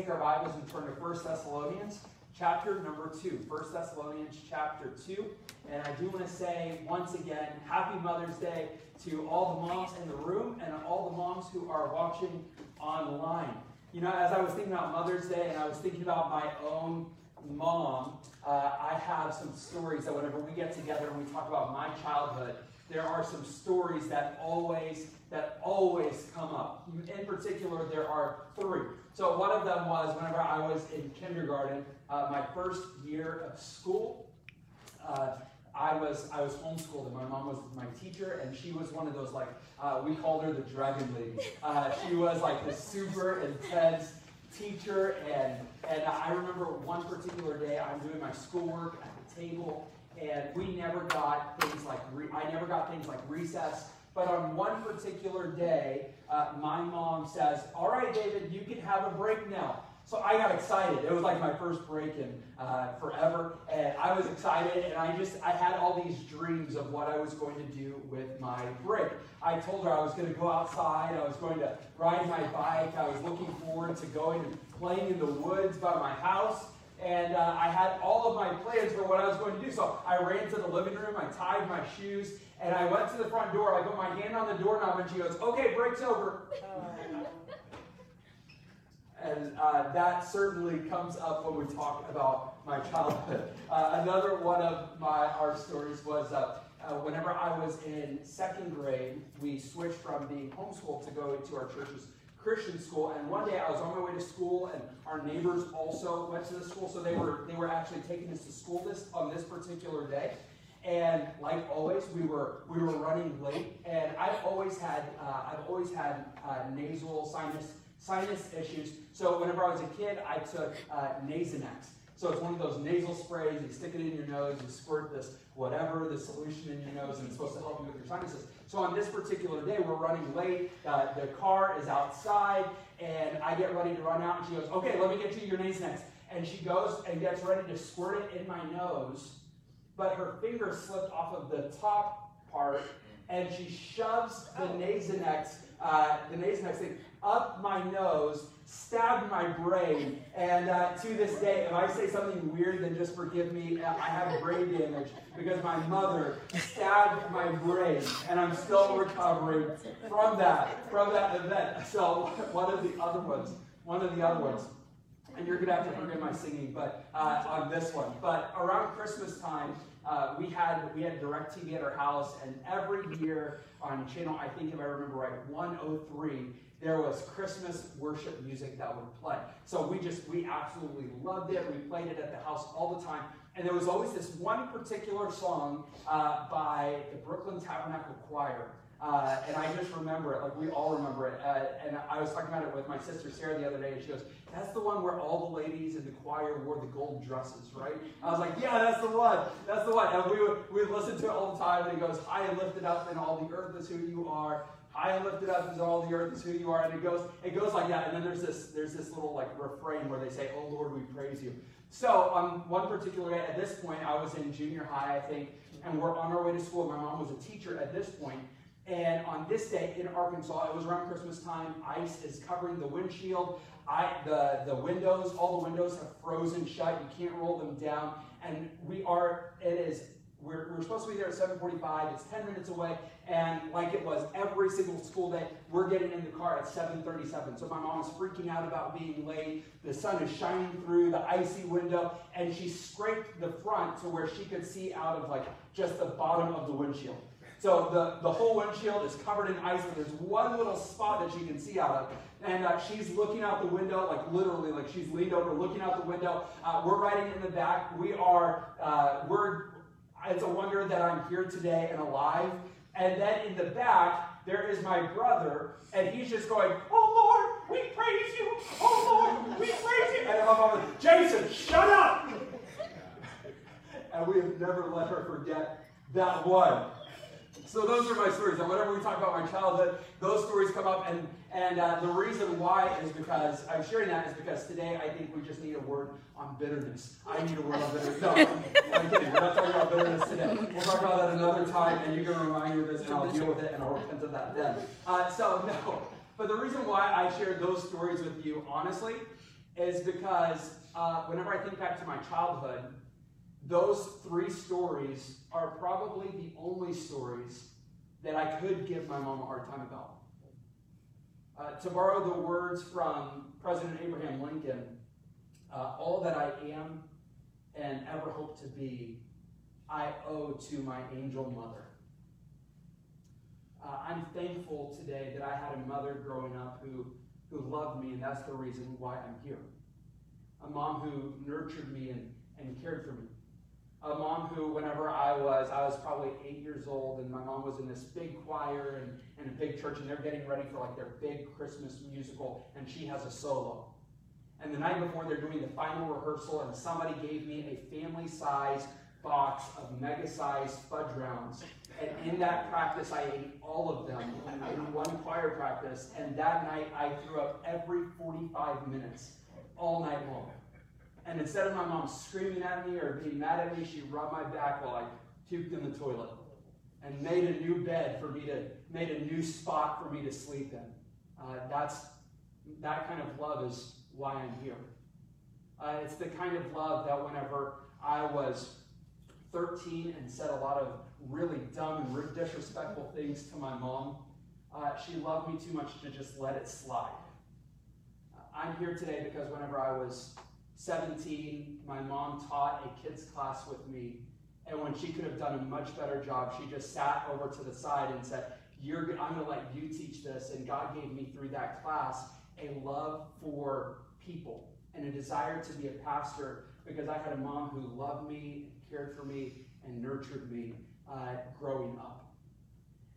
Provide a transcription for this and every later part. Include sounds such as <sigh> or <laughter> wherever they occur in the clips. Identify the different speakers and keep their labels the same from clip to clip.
Speaker 1: take our Bibles and turn to 1 Thessalonians chapter number 2. 1 Thessalonians chapter 2. And I do want to say once again, happy Mother's Day to all the moms in the room and all the moms who are watching online. You know, as I was thinking about Mother's Day and I was thinking about my own mom, uh, I have some stories that whenever we get together and we talk about my childhood, there are some stories that always that always come up. In particular, there are three. So one of them was whenever I was in kindergarten, uh, my first year of school. Uh, I was I was homeschooled and my mom was my teacher and she was one of those like uh, we called her the dragon lady. Uh, she was like the super intense teacher and and I remember one particular day I'm doing my schoolwork at the table and we never got things like re- I never got things like recess. But on one particular day, uh, my mom says, "All right, David, you can have a break now." So I got excited. It was like my first break in uh, forever, and I was excited. And I just I had all these dreams of what I was going to do with my break. I told her I was going to go outside. I was going to ride my bike. I was looking forward to going and playing in the woods by my house and uh, I had all of my plans for what I was going to do. So I ran to the living room, I tied my shoes, and I went to the front door. I put my hand on the doorknob, and she goes, "Okay, break's over." and uh, that certainly comes up when we talk about my childhood. Uh, another one of my our stories was. Uh, uh, whenever I was in second grade, we switched from being homeschooled to go to our church's Christian school. And one day I was on my way to school, and our neighbors also went to the school, so they were they were actually taking us to school this on this particular day. And like always, we were we were running late, and I've always had uh, I've always had uh, nasal sinus sinus issues. So whenever I was a kid, I took uh, Nasonex. So it's one of those nasal sprays. You stick it in your nose, you squirt this whatever the solution in your nose, and it's supposed to help you with your sinuses. So on this particular day, we're running late. Uh, the car is outside, and I get ready to run out, and she goes, "Okay, let me get you your Nasonex." And she goes and gets ready to squirt it in my nose, but her finger slipped off of the top part, and she shoves the Nasonex, uh, the Nasonex thing up my nose, stabbed my brain, and uh, to this day, if I say something weird, then just forgive me. I have brain damage because my mother stabbed my brain, and I'm still recovering from that, from that event. So one of the other ones, one of the other ones and you're gonna have to forgive my singing, but uh, on this one. But around Christmas time, uh, we had we had DirecTV at our house, and every year on channel, I think if I remember right, 103, there was Christmas worship music that would play. So we just we absolutely loved it. We played it at the house all the time. And there was always this one particular song uh, by the Brooklyn Tabernacle Choir uh, and I just remember it, like we all remember it. Uh, and I was talking about it with my sister Sarah the other day, and she goes, That's the one where all the ladies in the choir wore the gold dresses, right? I was like, Yeah, that's the one. That's the one. And we would, we would listen to it all the time, and it goes, High and lifted up, and all the earth is who you are. High and lifted up is all the earth is who you are. And it goes, it goes like that. And then there's this, there's this little like refrain where they say, Oh Lord, we praise you. So on one particular day, at this point, I was in junior high, I think, and we're on our way to school. My mom was a teacher at this point, and on this day in Arkansas, it was around Christmas time. Ice is covering the windshield. I, the, the windows, all the windows have frozen shut. You can't roll them down. And we are, it is, we're, we're supposed to be there at 7.45. It's 10 minutes away. And like it was every single school day, we're getting in the car at 7.37. So my mom is freaking out about being late. The sun is shining through the icy window. And she scraped the front to where she could see out of like just the bottom of the windshield. So the, the whole windshield is covered in ice, but there's one little spot that she can see out of. And uh, she's looking out the window, like literally, like she's leaned over, looking out the window. Uh, we're riding in the back. We are, uh, we're, it's a wonder that I'm here today and alive. And then in the back, there is my brother, and he's just going, Oh Lord, we praise you. Oh Lord, we praise you. And I'm like, Jason, shut up. <laughs> and we have never let her forget that one. So those are my stories. And whenever we talk about my childhood, those stories come up. And, and uh, the reason why is because I'm sharing that is because today I think we just need a word on bitterness. I need a word on bitterness. No, I'm, kidding. We're not talking about bitterness today. We'll talk about that another time, and you can remind me of this, and I'll deal with it, and I'll repent of that then. Uh, so, no. But the reason why I shared those stories with you, honestly, is because uh, whenever I think back to my childhood, those three stories are probably the only stories that I could give my mom a hard time about. Uh, to borrow the words from President Abraham Lincoln, uh, all that I am and ever hope to be, I owe to my angel mother. Uh, I'm thankful today that I had a mother growing up who, who loved me, and that's the reason why I'm here. A mom who nurtured me and, and cared for me a mom who, whenever I was, I was probably eight years old, and my mom was in this big choir and, and a big church, and they're getting ready for like their big Christmas musical, and she has a solo. And the night before, they're doing the final rehearsal, and somebody gave me a family size box of mega sized fudge rounds. And in that practice, I ate all of them in one choir practice, and that night I threw up every 45 minutes, all night long. And instead of my mom screaming at me or being mad at me, she rubbed my back while I puked in the toilet and made a new bed for me to, made a new spot for me to sleep in. Uh, that's, that kind of love is why I'm here. Uh, it's the kind of love that whenever I was 13 and said a lot of really dumb and disrespectful things to my mom, uh, she loved me too much to just let it slide. Uh, I'm here today because whenever I was 17, my mom taught a kids class with me. And when she could have done a much better job, she just sat over to the side and said, You're, I'm going to let you teach this. And God gave me through that class a love for people and a desire to be a pastor because I had a mom who loved me, cared for me, and nurtured me uh, growing up.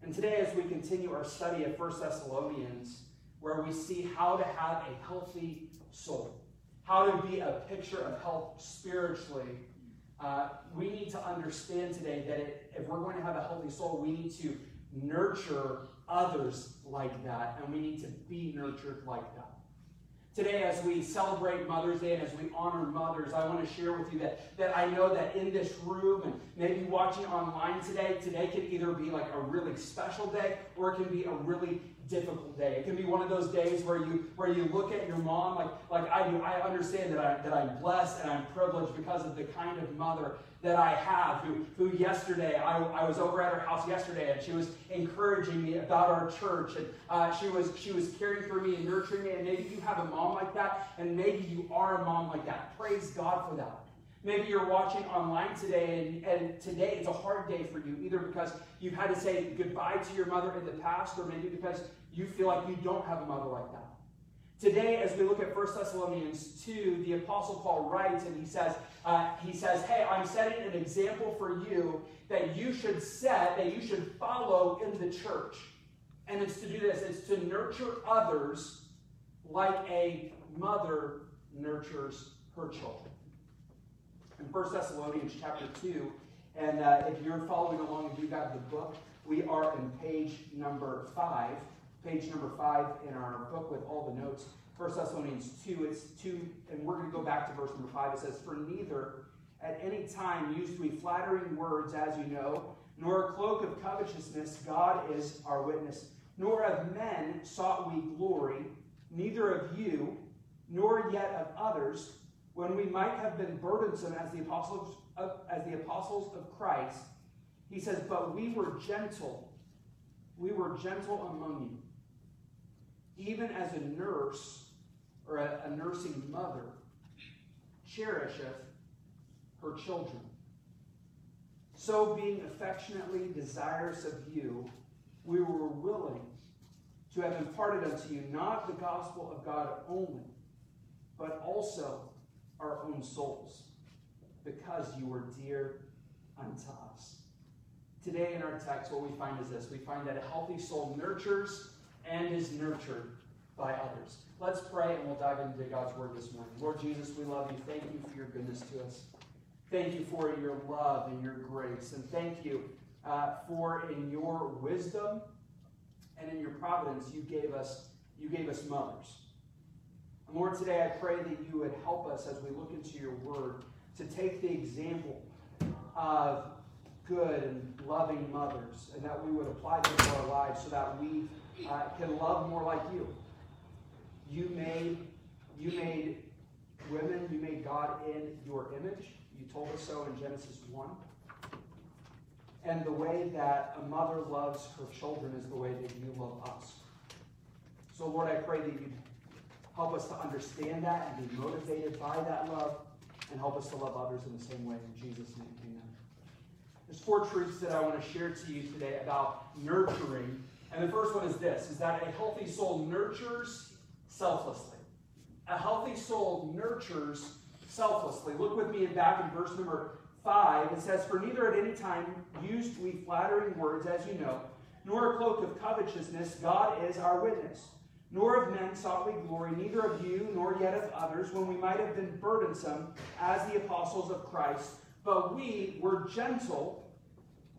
Speaker 1: And today, as we continue our study of 1 Thessalonians, where we see how to have a healthy soul how to be a picture of health spiritually, uh, we need to understand today that it, if we're going to have a healthy soul, we need to nurture others like that, and we need to be nurtured like that. Today, as we celebrate Mother's Day and as we honor mothers, I want to share with you that, that I know that in this room and maybe watching online today, today can either be like a really special day or it can be a really difficult day. It can be one of those days where you where you look at your mom like like I do. I understand that I that I'm blessed and I'm privileged because of the kind of mother that I have who who yesterday I, I was over at her house yesterday and she was encouraging me about our church and uh, she was she was caring for me and nurturing me and maybe you have a mom like that and maybe you are a mom like that. Praise God for that. Maybe you're watching online today, and, and today it's a hard day for you, either because you've had to say goodbye to your mother in the past, or maybe because you feel like you don't have a mother like that. Today, as we look at 1 Thessalonians 2, the Apostle Paul writes, and he says, uh, he says, Hey, I'm setting an example for you that you should set, that you should follow in the church. And it's to do this, it's to nurture others like a mother nurtures her children 1 Thessalonians chapter 2. And uh, if you're following along and you've got the book, we are in page number 5. Page number 5 in our book with all the notes. 1 Thessalonians 2, it's 2, and we're going to go back to verse number 5. It says, For neither at any time used we flattering words, as you know, nor a cloak of covetousness, God is our witness, nor of men sought we glory, neither of you, nor yet of others when we might have been burdensome as the apostles of, as the apostles of Christ, he says, but we were gentle. We were gentle among you. Even as a nurse or a, a nursing mother cherisheth her children. So being affectionately desirous of you, we were willing to have imparted unto you not the gospel of God only, but also our own souls because you were dear unto us. Today in our text, what we find is this we find that a healthy soul nurtures and is nurtured by others. Let's pray and we'll dive into God's word this morning. Lord Jesus, we love you. Thank you for your goodness to us. Thank you for your love and your grace. And thank you uh, for in your wisdom and in your providence, you gave us, you gave us mothers. Lord, today I pray that you would help us as we look into your word to take the example of good and loving mothers and that we would apply them to our lives so that we uh, can love more like you. You made, you made women, you made God in your image. You told us so in Genesis 1. And the way that a mother loves her children is the way that you love us. So, Lord, I pray that you help us to understand that and be motivated by that love and help us to love others in the same way. In Jesus' name, amen. There's four truths that I want to share to you today about nurturing. And the first one is this is that a healthy soul nurtures selflessly. A healthy soul nurtures selflessly. Look with me back in verse number 5. It says, For neither at any time used we flattering words, as you know, nor a cloak of covetousness. God is our witness. Nor of men sought we glory, neither of you, nor yet of others, when we might have been burdensome as the apostles of Christ. But we were gentle,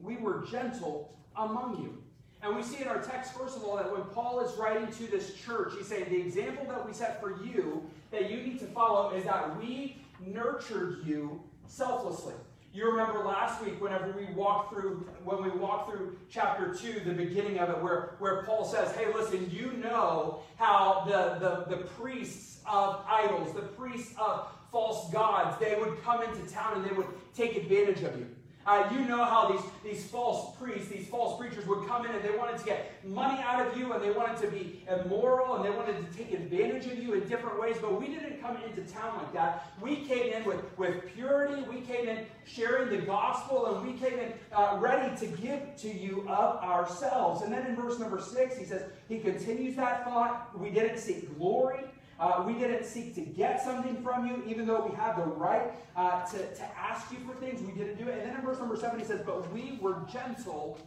Speaker 1: we were gentle among you. And we see in our text, first of all, that when Paul is writing to this church, he's saying the example that we set for you that you need to follow is that we nurtured you selflessly. You remember last week whenever we walked through when we walked through chapter 2, the beginning of it, where, where Paul says, Hey, listen, you know how the, the, the priests of idols, the priests of false gods, they would come into town and they would take advantage of you. Uh, you know how these, these false priests, these false preachers would come in and they wanted to get money out of you and they wanted to be immoral and they wanted to take advantage of you in different ways. But we didn't come into town like that. We came in with, with purity. We came in sharing the gospel and we came in uh, ready to give to you of ourselves. And then in verse number six, he says, he continues that thought. We didn't seek glory. Uh, we didn't seek to get something from you, even though we have the right uh, to, to ask you for things. We didn't do it. And then in verse number seven, he says, But we were gentle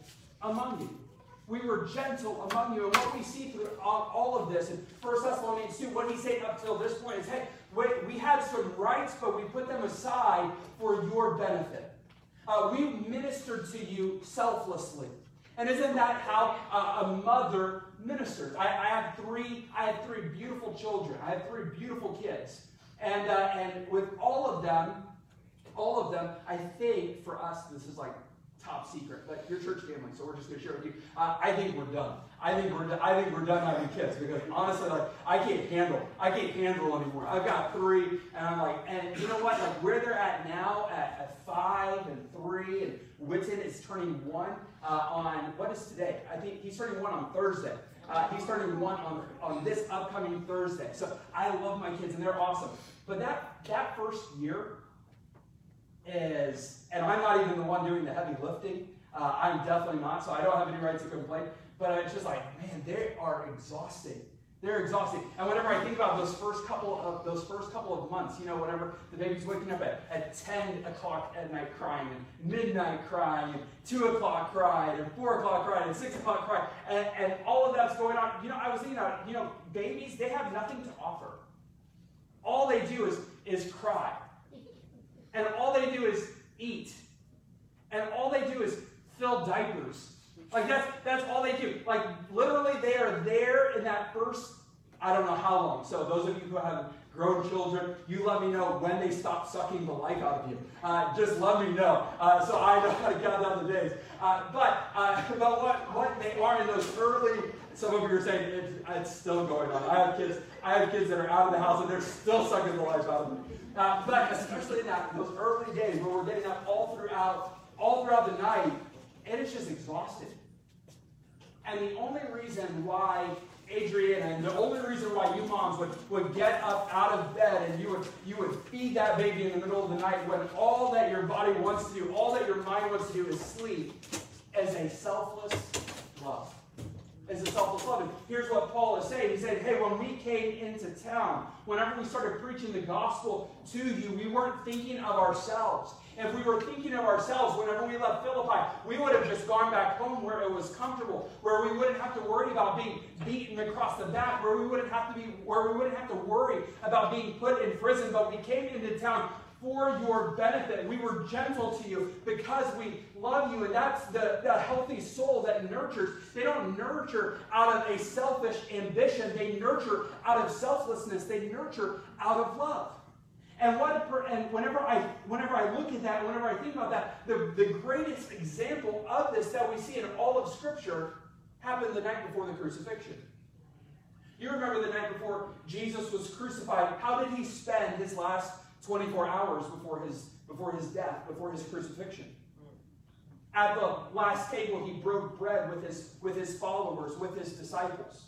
Speaker 1: among you. We were gentle among you. And what we see through all, of this in 1 Thessalonians 2, what he's saying up till this point is, hey, we had some rights, but we put them aside for your benefit. Uh, we ministered to you selflessly. And isn't that how uh, a mother ministers? I, I, have three. I have three beautiful children. I have three beautiful kids, and uh, and with all of them, all of them, I think for us this is like top secret. But your church family, so we're just going to share with you. Uh, I think we're done. I think we're I think we're done having kids because honestly, like I can't handle I can't handle anymore. I've got three, and I'm like, and you know what? Like where they're at now at, at five and three, and Witten is turning one uh, on what is today? I think he's turning one on Thursday. Uh, he's turning one on, on this upcoming Thursday. So I love my kids and they're awesome. But that that first year is, and I'm not even the one doing the heavy lifting. Uh, I'm definitely not, so I don't have any right to complain. But it's just like, man, they are exhausting. They're exhausting. And whenever I think about those first couple of those first couple of months, you know, whenever the baby's waking up at, at 10 o'clock at night crying, and midnight crying, and 2 o'clock crying, and 4 o'clock crying, and 6 o'clock crying, and, and all of that's going on. You know, I was thinking about, you know, babies, they have nothing to offer. All they do is, is cry. And all they do is eat. And all they do is fill diapers like that's that's all they do. Like literally, they are there in that first. I don't know how long. So those of you who have grown children, you let me know when they stop sucking the life out of you. Uh, just let me know, uh, so I know how to count down the days. Uh, but uh, <laughs> but what what they are in those early. Some of you are saying it's, it's, still going on. I have kids. I have kids that are out of the house and they're still sucking the life out of me. Uh, but especially in that those early days where we're getting up all throughout all throughout the night, and it's just exhausted. And the only reason why Adrian and the only reason why you moms would, would get up out of bed and you would you would feed that baby in the middle of the night when all that your body wants to do, all that your mind wants to do is sleep, is a selfless love. Is a selfless love. And here's what Paul is saying. He said, Hey, when we came into town, whenever we started preaching the gospel to you, we weren't thinking of ourselves. If we were thinking of ourselves whenever we left Philippi, we would have just gone back home where it was comfortable, where we wouldn't have to worry about being beaten across the back, where we wouldn't have to be where we wouldn't have to worry about being put in prison. But we came into town for your benefit. We were gentle to you because we love you. And that's the, the healthy soul that nurtures. They don't nurture out of a selfish ambition, they nurture out of selflessness, they nurture out of love. And what and whenever I whenever I look at that, whenever I think about that, the, the greatest example of this that we see in all of Scripture happened the night before the crucifixion. You remember the night before Jesus was crucified. How did he spend his last 24 hours before his, before his death, before his crucifixion. At the last table, he broke bread with his, with his followers, with his disciples.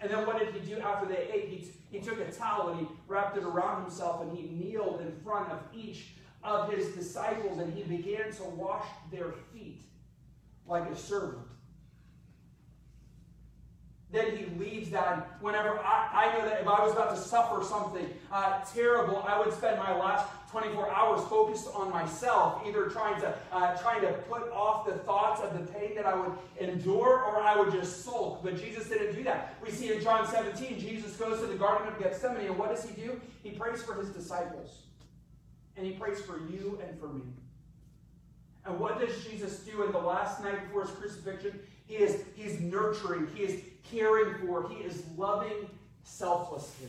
Speaker 1: And then what did he do after they ate? He, he took a towel and he wrapped it around himself and he kneeled in front of each of his disciples and he began to wash their feet like a servant. Then he leaves that. Whenever I, I know that if I was about to suffer something uh, terrible, I would spend my last 24 hours focused on myself, either trying to uh, trying to put off the thoughts of the pain that I would endure, or I would just sulk. But Jesus didn't do that. We see in John 17, Jesus goes to the Garden of Gethsemane, and what does he do? He prays for his disciples, and he prays for you and for me. And what does Jesus do in the last night before his crucifixion? He is he's nurturing, he is caring for, he is loving selflessly.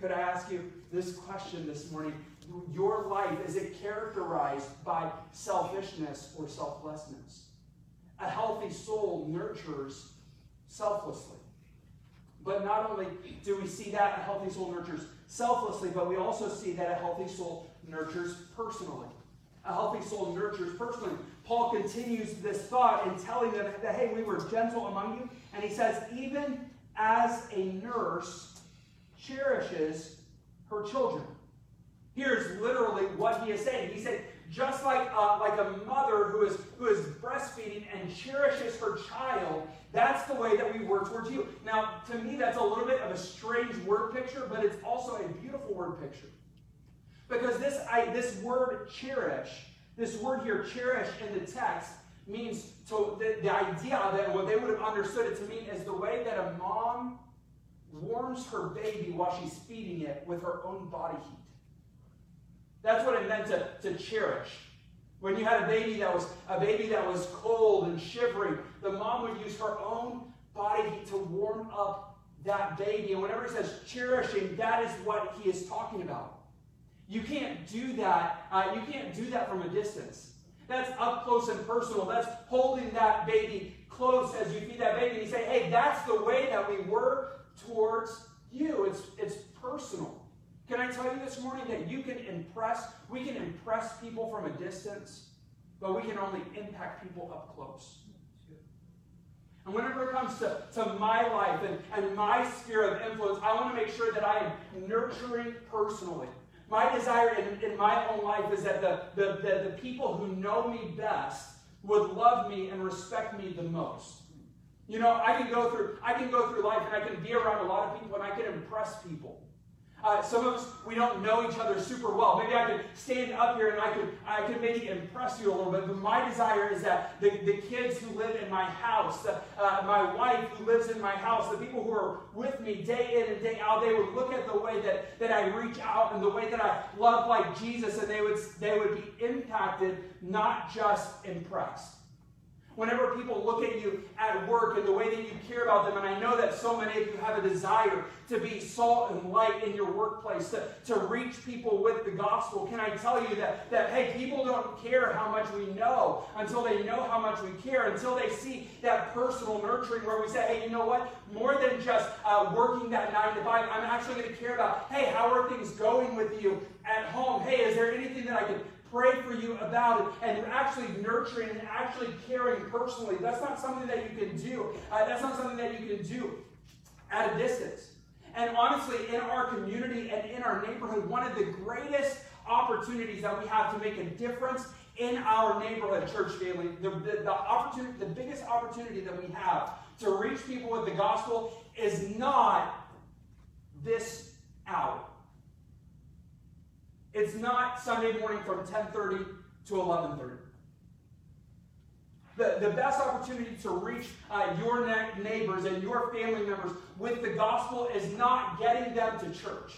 Speaker 1: Could I ask you this question this morning? Your life, is it characterized by selfishness or selflessness? A healthy soul nurtures selflessly. But not only do we see that a healthy soul nurtures selflessly, but we also see that a healthy soul nurtures personally. A healthy soul nurtures personally. Paul continues this thought in telling them that, hey, we were gentle among you. And he says, even as a nurse cherishes her children. Here's literally what he is saying. He said, just like uh, like a mother who is who is breastfeeding and cherishes her child, that's the way that we work towards you. Now, to me, that's a little bit of a strange word picture, but it's also a beautiful word picture. Because this I, this word cherish, this word here, cherish in the text, means to the, the idea that what they would have understood it to mean is the way that a mom warms her baby while she's feeding it with her own body heat. That's what it meant to, to cherish. When you had a baby that was a baby that was cold and shivering, the mom would use her own body heat to warm up that baby. And whenever he says cherishing, that is what he is talking about. You can't do that. Uh, you can't do that from a distance. That's up close and personal. That's holding that baby close as you feed that baby. And you say, hey, that's the way that we were towards you. It's, it's personal. Can I tell you this morning that you can impress, we can impress people from a distance, but we can only impact people up close. And whenever it comes to, to my life and, and my sphere of influence, I want to make sure that I am nurturing personally. My desire in, in my own life is that the, the, the, the people who know me best would love me and respect me the most. You know, I can go through I can go through life and I can be around a lot of people and I can impress people. Uh, some of us we don't know each other super well. Maybe I could stand up here and I could I could maybe impress you a little bit. But my desire is that the, the kids who live in my house, the, uh, my wife who lives in my house, the people who are with me day in and day out, they would look at the way that, that I reach out and the way that I love like Jesus, and they would they would be impacted, not just impressed. Whenever people look at you at work and the way that you care about them, and I know that so many of you have a desire to be salt and light in your workplace, to, to reach people with the gospel, can I tell you that, that, hey, people don't care how much we know until they know how much we care, until they see that personal nurturing where we say, hey, you know what? More than just uh, working that nine to five, I'm actually going to care about, hey, how are things going with you at home? Hey, is there anything that I can pray for you about it, and actually nurturing and actually caring personally. That's not something that you can do. Uh, that's not something that you can do at a distance. And honestly, in our community and in our neighborhood, one of the greatest opportunities that we have to make a difference in our neighborhood church family, the, the, the, opportunity, the biggest opportunity that we have to reach people with the gospel is not this hour. It's not Sunday morning from 10:30 to 11:30. The, the best opportunity to reach uh, your ne- neighbors and your family members with the gospel is not getting them to church.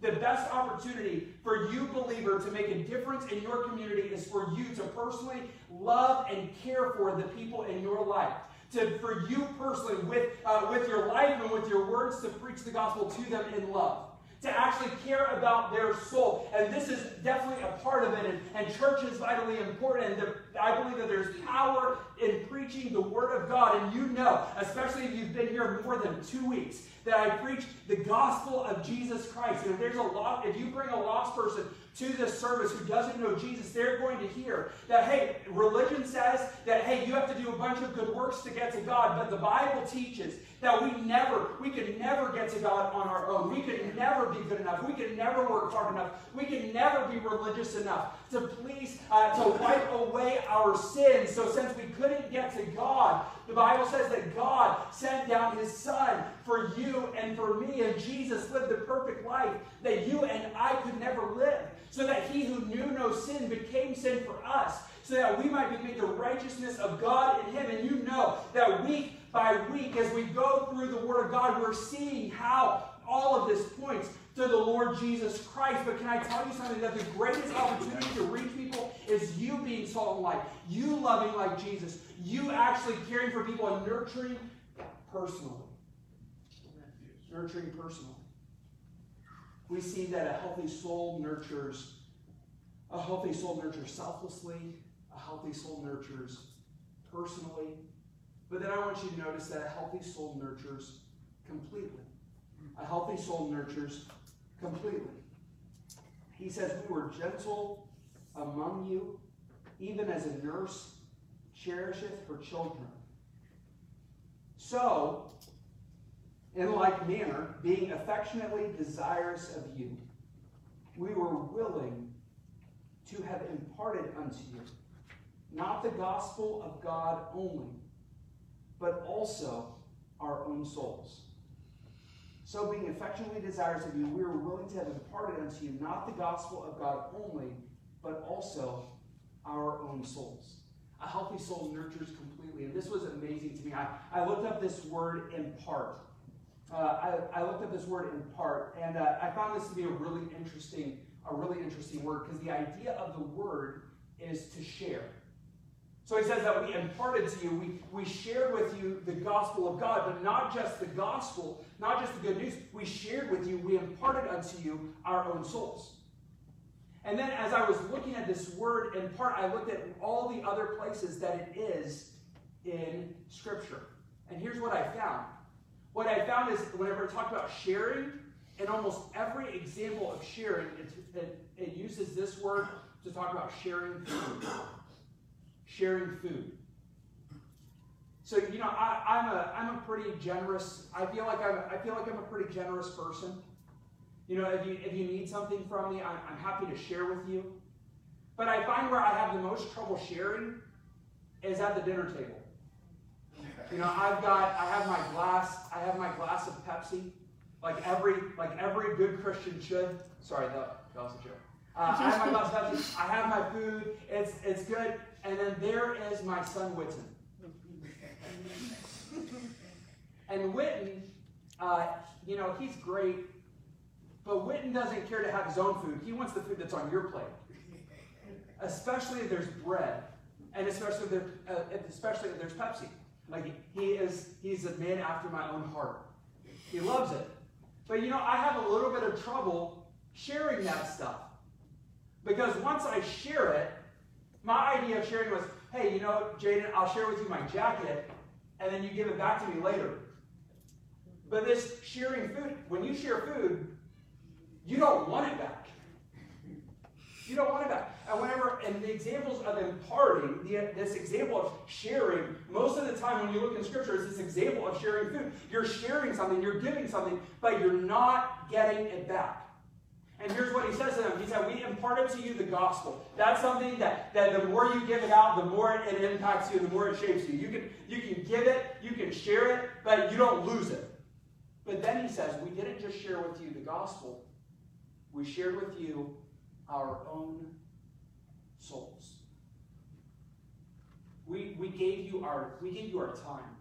Speaker 1: The best opportunity for you, believer, to make a difference in your community is for you to personally love and care for the people in your life. To, for you personally, with, uh, with your life and with your words, to preach the gospel to them in love to actually care about their soul. And this is definitely a part of it. And, and church is vitally important. And the, I believe that there's power in preaching the Word of God. And you know, especially if you've been here more than two weeks, that I preach the gospel of Jesus Christ. And if there's a lot, if you bring a lost person to this service who doesn't know Jesus, they're going to hear that, hey, religion says that, hey, you have to do a bunch of good works to get to God, but the Bible teaches that we never, we can never get to God on our own. We could never be good enough. We could never work hard enough. We could never be religious enough to please, uh, to wipe away our sins. So since we couldn't get to God, the Bible says that God sent down his son for you and for me, and Jesus lived the perfect life that you and I could never live so that he who knew no sin became sin for us, so that we might be made the righteousness of God in him. And you know that week by week, as we go through the Word of God, we're seeing how all of this points to the Lord Jesus Christ. But can I tell you something? That the greatest opportunity to reach people is you being salt and light, you loving like Jesus, you actually caring for people and nurturing personally. Nurturing personally we see that a healthy soul nurtures, a healthy soul nurtures selflessly, a healthy soul nurtures personally. But then I want you to notice that a healthy soul nurtures completely. A healthy soul nurtures completely. He says, We were gentle among you, even as a nurse cherisheth her children. So, in like manner, being affectionately desirous of you, we were willing to have imparted unto you not the gospel of God only, but also our own souls. So, being affectionately desirous of you, we are willing to have imparted unto you not the gospel of God only, but also our own souls. A healthy soul nurtures completely. And this was amazing to me. I, I looked up this word impart uh, I, I, looked up this word in part, and uh, I found this to be a really interesting, a really interesting word because the idea of the word is to share. So he says that we imparted to you, we, we shared with you the gospel of God, but not just the gospel, not just the good news. We shared with you, we imparted unto you our own souls. And then as I was looking at this word impart, I looked at all the other places that it is in Scripture. And here's what I found what I found is whenever I talk about sharing, in almost every example of sharing, it, it, it uses this word to talk about sharing. Sharing food. So you know, I, am a I'm a pretty generous. I feel like I'm I feel like I'm a pretty generous person. You know, if you if you need something from me, I'm, I'm happy to share with you. But I find where I have the most trouble sharing is at the dinner table. You know, I've got, I have my glass, I have my glass of Pepsi, like every, like every good Christian should. Sorry, that, that was a joke. Uh, I have my glass of Pepsi, I have my food, it's, it's good, and then there is my son Witten. And Witten, uh, you know, he's great, but Witten doesn't care to have his own food. He wants the food that's on your plate, especially if there's bread, and especially if, there, uh, especially if there's Pepsi. Like he is, he's a man after my own heart. He loves it. But you know, I have a little bit of trouble sharing that stuff. Because once I share it, my idea of sharing was, hey, you know, Jaden, I'll share with you my jacket, and then you give it back to me later. But this sharing food, when you share food, you don't want it back. You don't want it back. And whenever, and the examples of imparting, the, this example of sharing, most of the time when you look in Scripture, it's this example of sharing food. You're sharing something, you're giving something, but you're not getting it back. And here's what he says to them. He said, We imparted to you the gospel. That's something that, that the more you give it out, the more it impacts you, the more it shapes you. You can, you can give it, you can share it, but you don't lose it. But then he says, We didn't just share with you the gospel, we shared with you our own souls. We, we gave you our we gave you our time.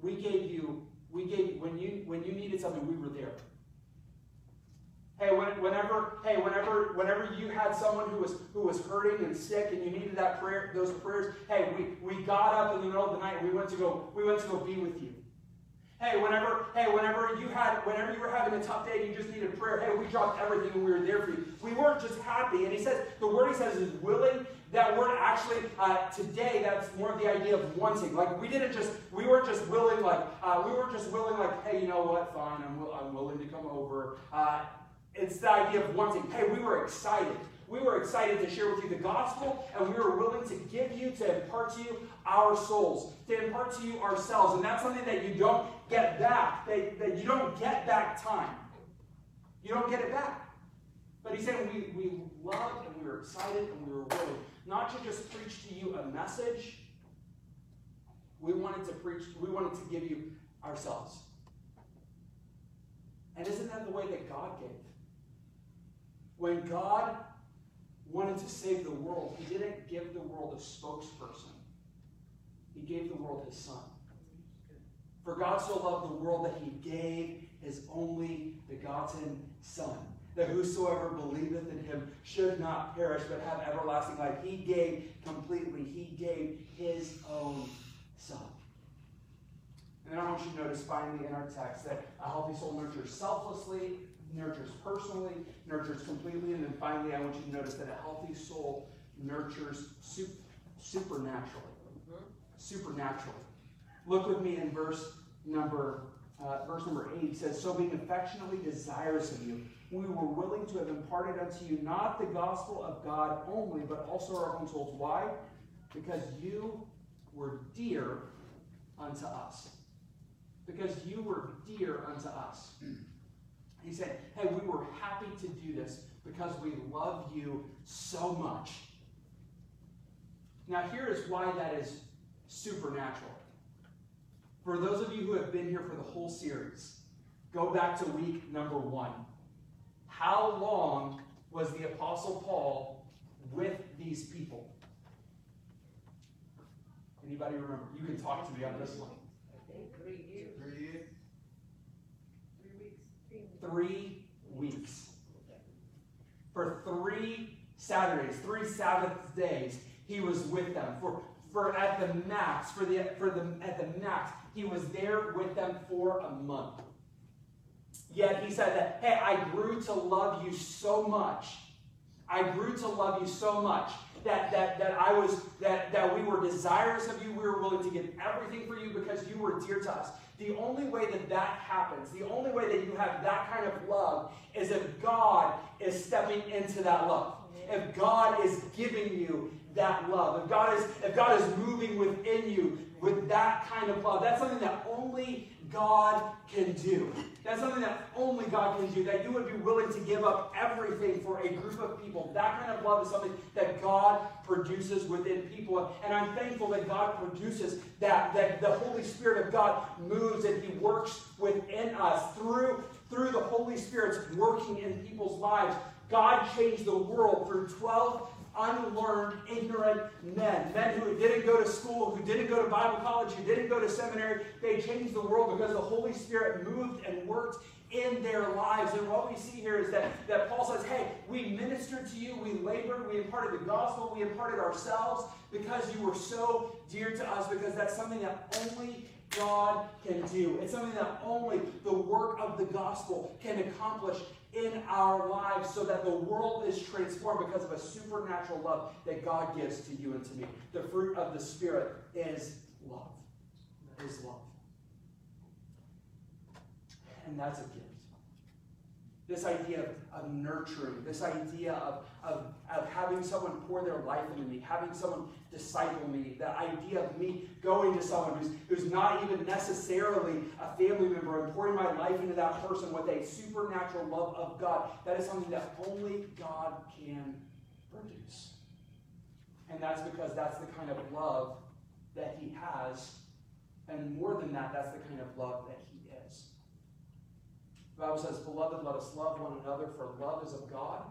Speaker 1: We gave you we gave when you when you needed something we were there. Hey, whenever hey whenever whenever you had someone who was who was hurting and sick and you needed that prayer those prayers, hey we, we got up in the middle of the night and we went to go we went to go be with you. Hey, whenever, hey, whenever you had, whenever you were having a tough day and you just needed prayer, hey, we dropped everything and we were there for you. We weren't just happy. And he says, the word he says is willing. That word actually, uh, today, that's more of the idea of wanting. Like, we didn't just, we weren't just willing, like, uh, we weren't just willing, like, hey, you know what, fine, I'm, I'm willing to come over. Uh, it's the idea of wanting. Hey, we were excited. We were excited to share with you the gospel, and we were willing to give you, to impart to you our souls, to impart to you ourselves. And that's something that you don't get back, that, that you don't get back time. You don't get it back. But he said we, we loved and we were excited and we were willing not to just preach to you a message. We wanted to preach, we wanted to give you ourselves. And isn't that the way that God gave? When God wanted to save the world, he didn't give the world a spokesperson. He gave the world his son. For God so loved the world that he gave his only begotten son, that whosoever believeth in him should not perish but have everlasting life. He gave completely, he gave his own son. And then I want you to notice finally in our text that a healthy soul nurtures selflessly, nurtures personally, nurtures completely, and then finally I want you to notice that a healthy soul nurtures supernaturally. Mm-hmm. Supernaturally. Look with me in verse number uh, verse number eight. It says, "So being affectionately desirous of you, we were willing to have imparted unto you not the gospel of God only, but also our own souls. Why? Because you were dear unto us. Because you were dear unto us." <clears throat> He said, Hey, we were happy to do this because we love you so much. Now, here is why that is supernatural. For those of you who have been here for the whole series, go back to week number one. How long was the Apostle Paul with these people? Anybody remember? You can talk to me on this one.
Speaker 2: I think three years.
Speaker 3: Three years.
Speaker 1: Three weeks. For three Saturdays, three Sabbath days, he was with them. For, for at the max, for the for the at the max, he was there with them for a month. Yet he said that, hey, I grew to love you so much. I grew to love you so much that, that, that I was that, that we were desirous of you. We were willing to give everything for you because you were dear to us. The only way that that happens, the only way that you have that kind of love is if God is stepping into that love. If God is giving you that love. If God is if God is moving within you with that kind of love. That's something that only God can do. That's something that only God can do. That you would be willing to give up everything for a group of people. That kind of love is something that God produces within people. And I'm thankful that God produces that, that the Holy Spirit of God moves and He works within us through, through the Holy Spirit's working in people's lives. God changed the world through 12 unlearned, ignorant men. Men who didn't go to school, who didn't go to Bible college, who didn't go to seminary. They changed the world because the Holy Spirit moved and worked in their lives. And what we see here is that, that Paul says, hey, we ministered to you, we labored, we imparted the gospel, we imparted ourselves because you were so dear to us, because that's something that only God can do. It's something that only the work of the gospel can accomplish in our lives so that the world is transformed because of a supernatural love that God gives to you and to me. The fruit of the Spirit is love. Is love. And that's a gift. This idea of, of nurturing, this idea of, of, of having someone pour their life into me, having someone disciple me, the idea of me going to someone who's, who's not even necessarily a family member and pouring my life into that person with a supernatural love of God, that is something that only God can produce. And that's because that's the kind of love that He has. And more than that, that's the kind of love that He the Bible says, Beloved, let us love one another, for love is of God.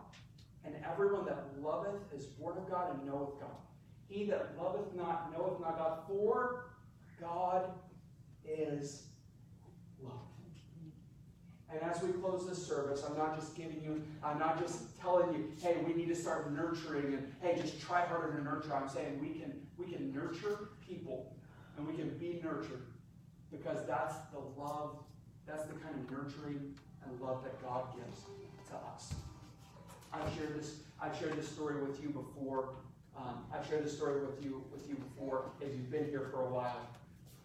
Speaker 1: And everyone that loveth is born of God and knoweth God. He that loveth not knoweth not God, for God is love. And as we close this service, I'm not just giving you, I'm not just telling you, hey, we need to start nurturing and hey, just try harder to nurture. I'm saying we can we can nurture people and we can be nurtured because that's the love, that's the kind of nurturing and love that God gives to us. I've shared this, I've shared this story with you before. Um, I've shared this story with you with you before if you've been here for a while.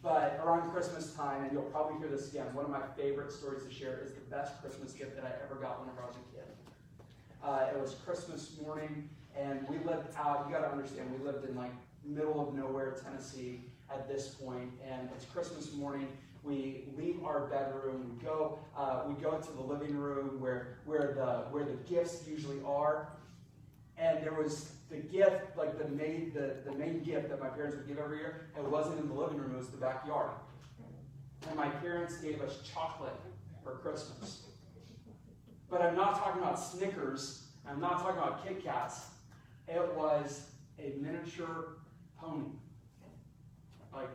Speaker 1: But around Christmas time, and you'll probably hear this again, one of my favorite stories to share is the best Christmas gift that I ever got whenever I was a kid. Uh, it was Christmas morning, and we lived out, you got to understand, we lived in like middle of nowhere, Tennessee at this point, and it's Christmas morning. We leave our bedroom, we go, uh, we go to the living room where, where, the, where the gifts usually are, and there was the gift, like the main, the, the main gift that my parents would give every year, it wasn't in the living room, it was the backyard. And my parents gave us chocolate for Christmas. But I'm not talking about Snickers, I'm not talking about Kit Kats. It was a miniature pony. Like,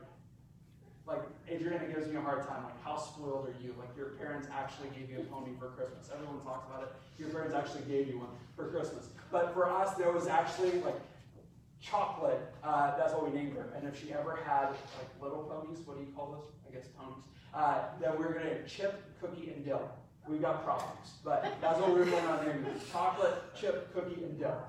Speaker 1: like Adriana gives me a hard time. Like, how spoiled are you? Like, your parents actually gave you a pony for Christmas. Everyone talks about it. Your parents actually gave you one for Christmas. But for us, there was actually like chocolate. Uh, that's what we named her. And if she ever had like little ponies, what do you call those? I guess ponies. Uh, then we are gonna chip, cookie, and dill. We've got problems, but that's what we were going on naming Chocolate, chip, cookie, and dill.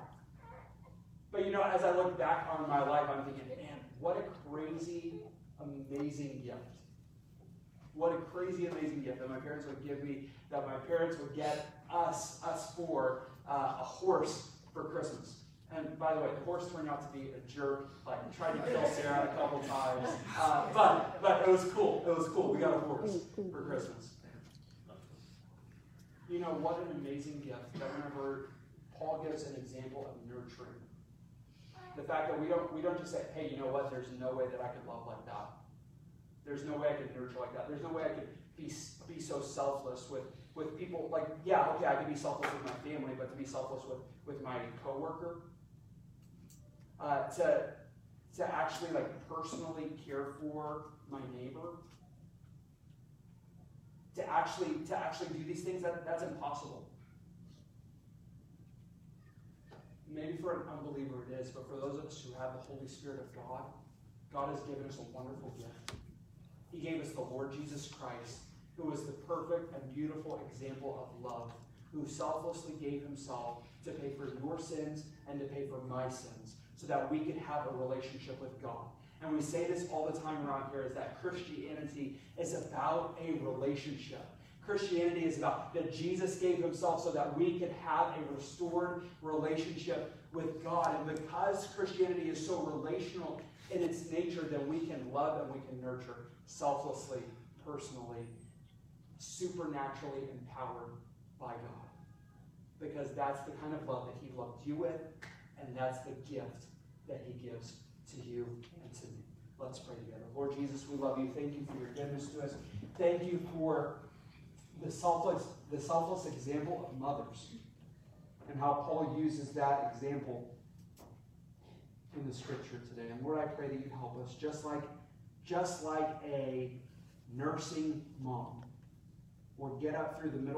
Speaker 1: But you know, as I look back on my life, I'm thinking, man, what a crazy, amazing gift. What a crazy, amazing gift that my parents would give me, that my parents would get us, us for uh, a horse for Christmas. And by the way, the horse turned out to be a jerk, like tried to kill Sarah a couple times. Uh, but but it was cool. It was cool. We got a horse for Christmas. You know what an amazing gift that whenever Paul gives an example of nurturing. The fact that we don't we don't just say, hey, you know what, there's no way that I could love like that. There's no way I could nurture like that. There's no way I could be be so selfless with with people like yeah, okay, I can be selfless with my family, but to be selfless with with my coworker, uh, to to actually like personally care for my neighbor, to actually to actually do these things that that's impossible. Maybe for an unbeliever it is, but for those of us who have the Holy Spirit of God, God has given us a wonderful gift. He gave us the Lord Jesus Christ, who was the perfect and beautiful example of love, who selflessly gave himself to pay for your sins and to pay for my sins, so that we could have a relationship with God. And we say this all the time around here is that Christianity is about a relationship. Christianity is about that Jesus gave himself so that we could have a restored relationship with God. And because Christianity is so relational in its nature, then we can love and we can nurture selflessly, personally, supernaturally empowered by God. Because that's the kind of love that He loved you with, and that's the gift that He gives to you and to me. Let's pray together. Lord Jesus, we love you. Thank you for your goodness to us. Thank you for the selfless, the selfless example of mothers and how Paul uses that example in the scripture today. And Lord, I pray that you help us, just like, just like a nursing mom will get up through the middle.